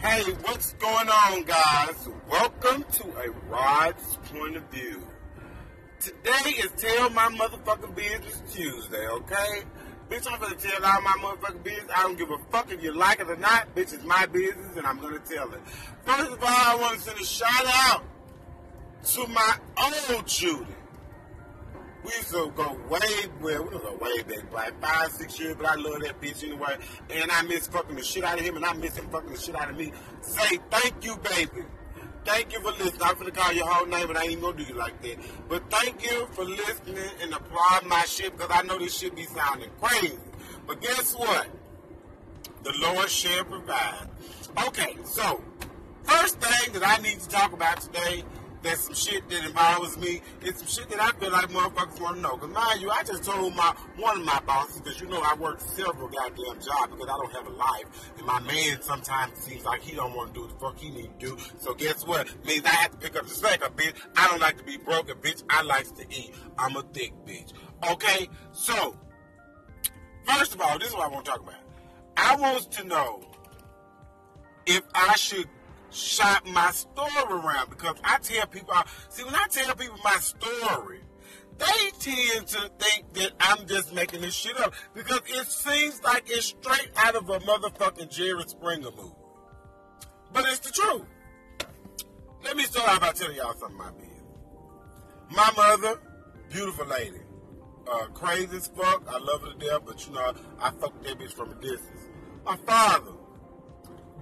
Hey, what's going on, guys? Welcome to a Rod's Point of View. Today is Tell My Motherfucking Business Tuesday, okay? Bitch, I'm gonna tell all my motherfucking business. I don't give a fuck if you like it or not. Bitch, it's my business and I'm gonna tell it. First of all, I want to send a shout out to my old Judy. We used to go way, well, we don't go way back, like five, six years, but I love that bitch anyway. And I miss fucking the shit out of him, and I miss him fucking the shit out of me. Say thank you, baby. Thank you for listening. I'm gonna call your whole name, but I ain't gonna do you like that. But thank you for listening and applauding my shit, because I know this shit be sounding crazy. But guess what? The Lord shall provide. Okay, so, first thing that I need to talk about today that's some shit that involves me. It's some shit that I feel like motherfuckers want to know. Because mind you, I just told my one of my bosses, because you know I work several goddamn jobs because I don't have a life. And my man sometimes seems like he don't want to do the fuck he need to do. So guess what? Means I have to pick up the slack a bitch. I don't like to be broke, a bitch. I like to eat. I'm a thick bitch. Okay? So, first of all, this is what I want to talk about. I want to know if I should shop my story around because I tell people, see, when I tell people my story, they tend to think that I'm just making this shit up because it seems like it's straight out of a motherfucking Jerry Springer movie. But it's the truth. Let me start off by telling y'all something about me. My mother, beautiful lady. Uh, crazy as fuck. I love her to death, but you know, I fuck that bitch from a distance. My father,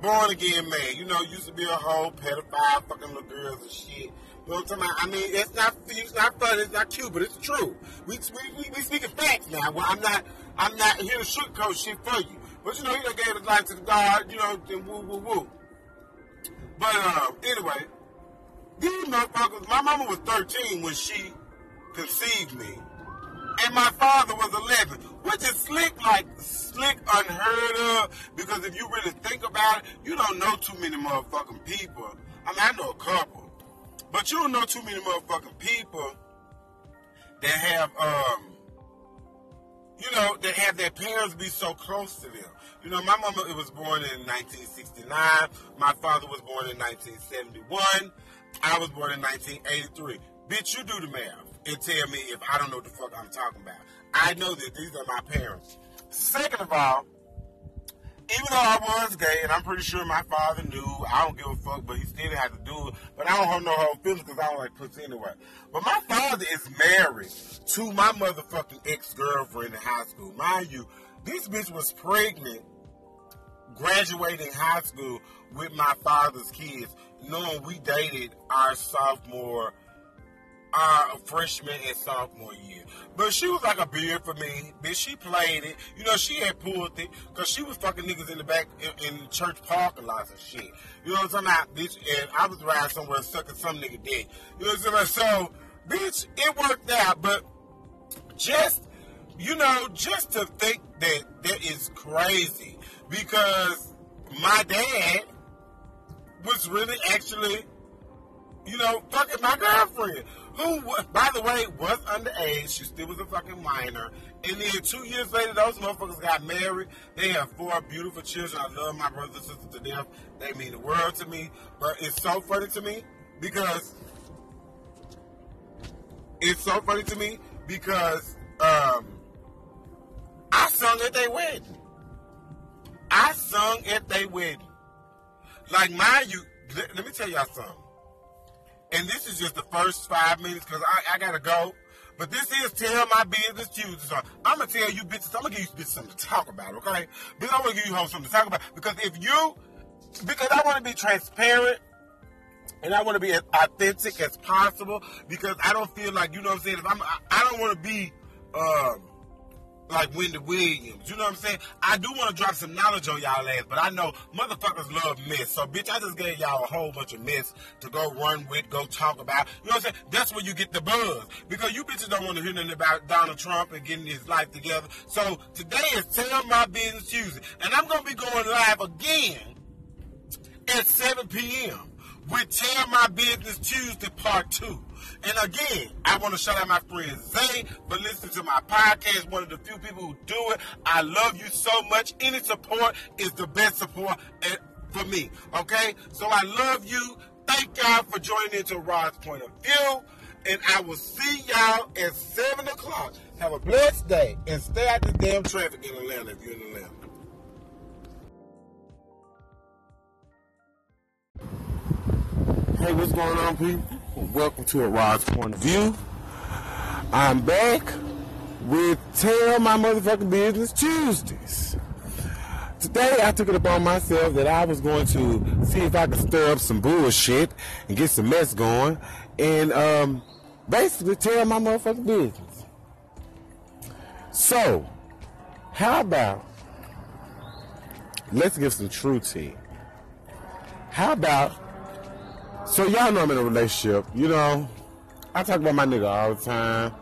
born again man. You know, used to be a whole pedophile, fucking little girls and shit. You know what I'm talking about? I mean, it's not it's not fun, it's not cute, but it's true. We we, we, we speaking facts now. Well, I'm not I'm not here to sugarcoat shit for you. But you know, he done gave his life to the God, you know, and woo woo woo. But uh, anyway, these motherfuckers, my mama was 13 when she conceived me. And my father was 11, which is slick, like slick, unheard of. Because if you really think about it, you don't know too many motherfucking people. I mean, I know a couple, but you don't know too many motherfucking people that have, um, you know, that have their parents be so close to them. You know, my mama was born in 1969. My father was born in 1971. I was born in 1983. Bitch, you do the math and tell me if I don't know what the fuck I'm talking about. I know that these are my parents. Second of all, even though I was gay, and I'm pretty sure my father knew, I don't give a fuck, but he still had to do it. But I don't have no whole feelings because I don't like pussy anyway. But my father is married to my motherfucking ex-girlfriend in high school. Mind you, this bitch was pregnant graduating high school with my father's kids, knowing we dated our sophomore Uh, our freshman and sophomore year. But she was like a beard for me. Bitch, she played it. You know, she had pulled it because she was fucking niggas in the back in, in, church parking lots and shit. You know what I'm talking about, bitch? And I was riding somewhere sucking some nigga dick. You know what I'm saying? So, bitch, it worked out. But just, you know, just to think that that is crazy because my dad was really actually, you know, fucking my girlfriend who, by the way, was underage. She still was a fucking minor. And then two years later, those motherfuckers got married. They have four beautiful children. I love my brothers and sisters to death. They mean the world to me. But it's so funny to me because it's so funny to me because um, I sung at their wedding. I sung at their wedding. Like, mind you, let, let me tell y'all something. And this is just the first five minutes because I, I gotta go. But this is Tell My Business Tuesday. So I'm gonna tell you bitches, I'm gonna give you bitches something to talk about, okay? Because I wanna give you hoes something to talk about. Because if you, because I wanna be transparent and I wanna be as authentic as possible because I don't feel like, you know what I'm saying, if I'm, I don't wanna be, um, like Wendy Williams. You know what I'm saying? I do want to drop some knowledge on y'all ass, but I know motherfuckers love myths. So, bitch, I just gave y'all a whole bunch of myths to go run with, go talk about. You know what I'm saying? That's where you get the buzz. Because you bitches don't want to hear nothing about Donald Trump and getting his life together. So, today is Tell My Business Tuesday. And I'm going to be going live again at 7 p.m. with Tell My Business Tuesday Part 2. And again, I want to shout out my friend Zay for listening to my podcast. One of the few people who do it. I love you so much. Any support is the best support. Eh, for me. Okay? So I love you. Thank y'all for joining into Rod's Point of View. And I will see y'all at 7 o'clock. Have a blessed day and stay out the damn traffic in Atlanta if you're in Atlanta. Hey, what's going on, people? Welcome to a Rod's Point of View. I'm back with Tell My Motherfucking Business Tuesdays. Today, I took it upon myself that I was going to see if I could stir up some bullshit and get some mess going and um, basically tell my motherfucking business. So, how about let's give some true tea? How about so y'all know I'm in a relationship, you know. I talk about my nigga all the time.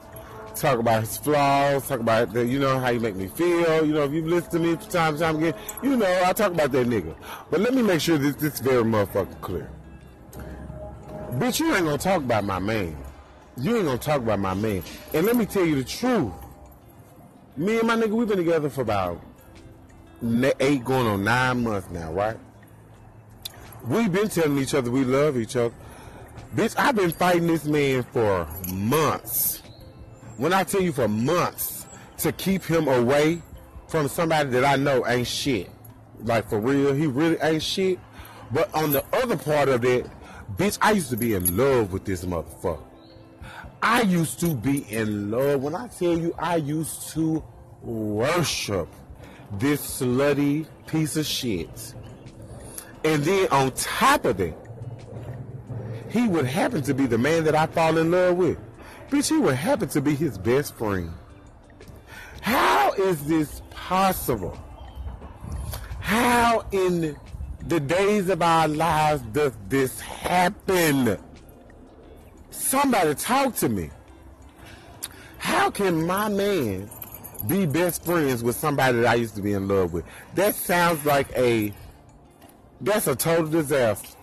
Talk about his flaws, talk about the, you know how he make me feel. You know, if you've listened to me time and time again, you know I talk about that nigga. But let me make sure that this is very motherfucking clear. Bitch, you ain't gonna talk about my man. You ain't gonna talk about my man. And let me tell you the truth. Me and my nigga, we've been together for about eight going on nine months now, right? We've been telling each other we love each other. Bitch, I've been fighting this man for months. When I tell you for months to keep him away from somebody that I know ain't shit. Like for real, he really ain't shit. But on the other part of it, bitch, I used to be in love with this motherfucker. I used to be in love. When I tell you I used to worship this slutty piece of shit. And then on top of that, he would happen to be the man that I fall in love with. Bitch, he would happen to be his best friend. How is this possible? How in the days of our lives does this happen? Somebody talk to me. How can my man be best friends with somebody that I used to be in love with? That sounds like a that's a total disaster.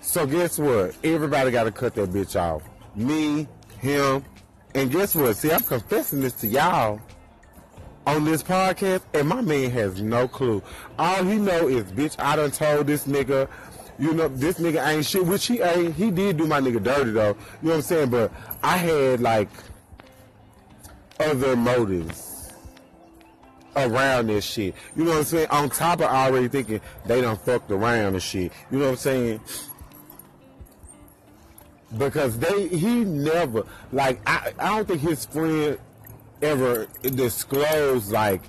So guess what? Everybody got to cut that bitch off. Me, him, and guess what? See, I'm confessing this to y'all on this podcast, and my man has no clue. All he know is, bitch, I done told this nigga, you know, this nigga ain't shit, which he ain't. He did do my nigga dirty, though. You know what I'm saying? But I had, like, other motives around this shit. You know what I'm saying? On top of already thinking they done fucked around and shit. You know what I'm saying? Because they, he never, like, I, I don't think his friend ever disclosed, like,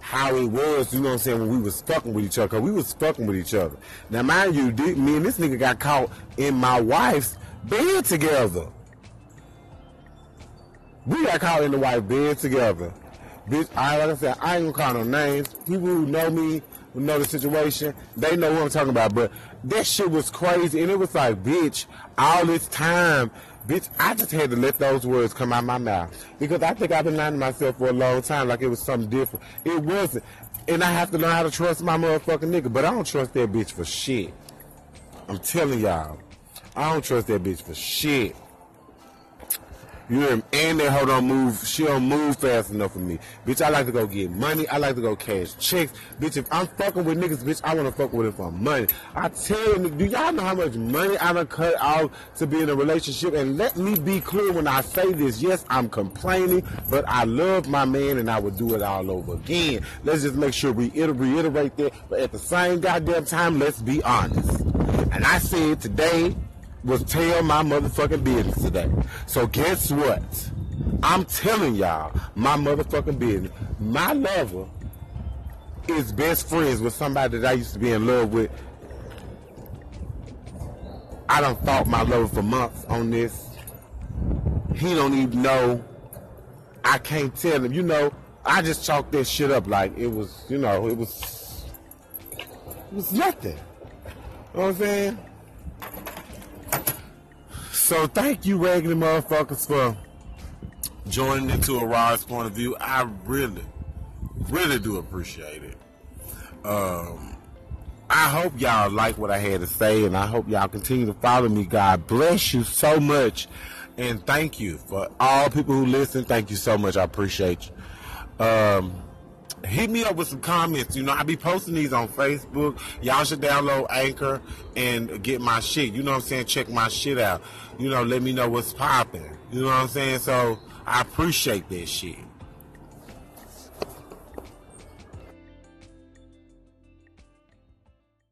how it was, you know what I'm saying, when we was fucking with each other, because we was fucking with each other. Now, mind you, me and this nigga got caught in my wife's bed together. We got caught in the wife's bed together. Bitch, I like I said, I ain't gonna call no names. People who know me, who know the situation, they know what I'm talking about. But that shit was crazy, and it was like, bitch, all this time, bitch, I just had to let those words come out my mouth because I think I've been lying to myself for a long time, like it was something different. It wasn't, and I have to learn how to trust my motherfucking nigga. But I don't trust that bitch for shit. I'm telling y'all, I don't trust that bitch for shit. You hear And that hoe don't move. She don't move fast enough for me. Bitch, I like to go get money. I like to go cash checks. Bitch, if I'm fucking with niggas, bitch, I want to fuck with it for money. I tell you, do y'all know how much money I done cut out to be in a relationship? And let me be clear when I say this. Yes, I'm complaining, but I love my man and I would do it all over again. Let's just make sure we reiterate that. But at the same goddamn time, let's be honest. And I said today, was tell my motherfucking business today. So guess what? I'm telling y'all my motherfucking business. My lover is best friends with somebody that I used to be in love with. I don't fought my lover for months on this. He don't even know. I can't tell him. You know, I just chalked that shit up like it was, you know, it was, it was nothing. You know what I'm saying? So thank you, regular motherfuckers, for joining into a Rod's point of view. I really, really do appreciate it. Um, I hope y'all like what I had to say, and I hope y'all continue to follow me. God bless you so much, and thank you for all people who listen. Thank you so much. I appreciate you. Um, hit me up with some comments. You know, I be posting these on Facebook. Y'all should download Anchor and get my shit. You know what I'm saying? Check my shit out. You know, let me know what's popping. You know what I'm saying? So I appreciate that shit.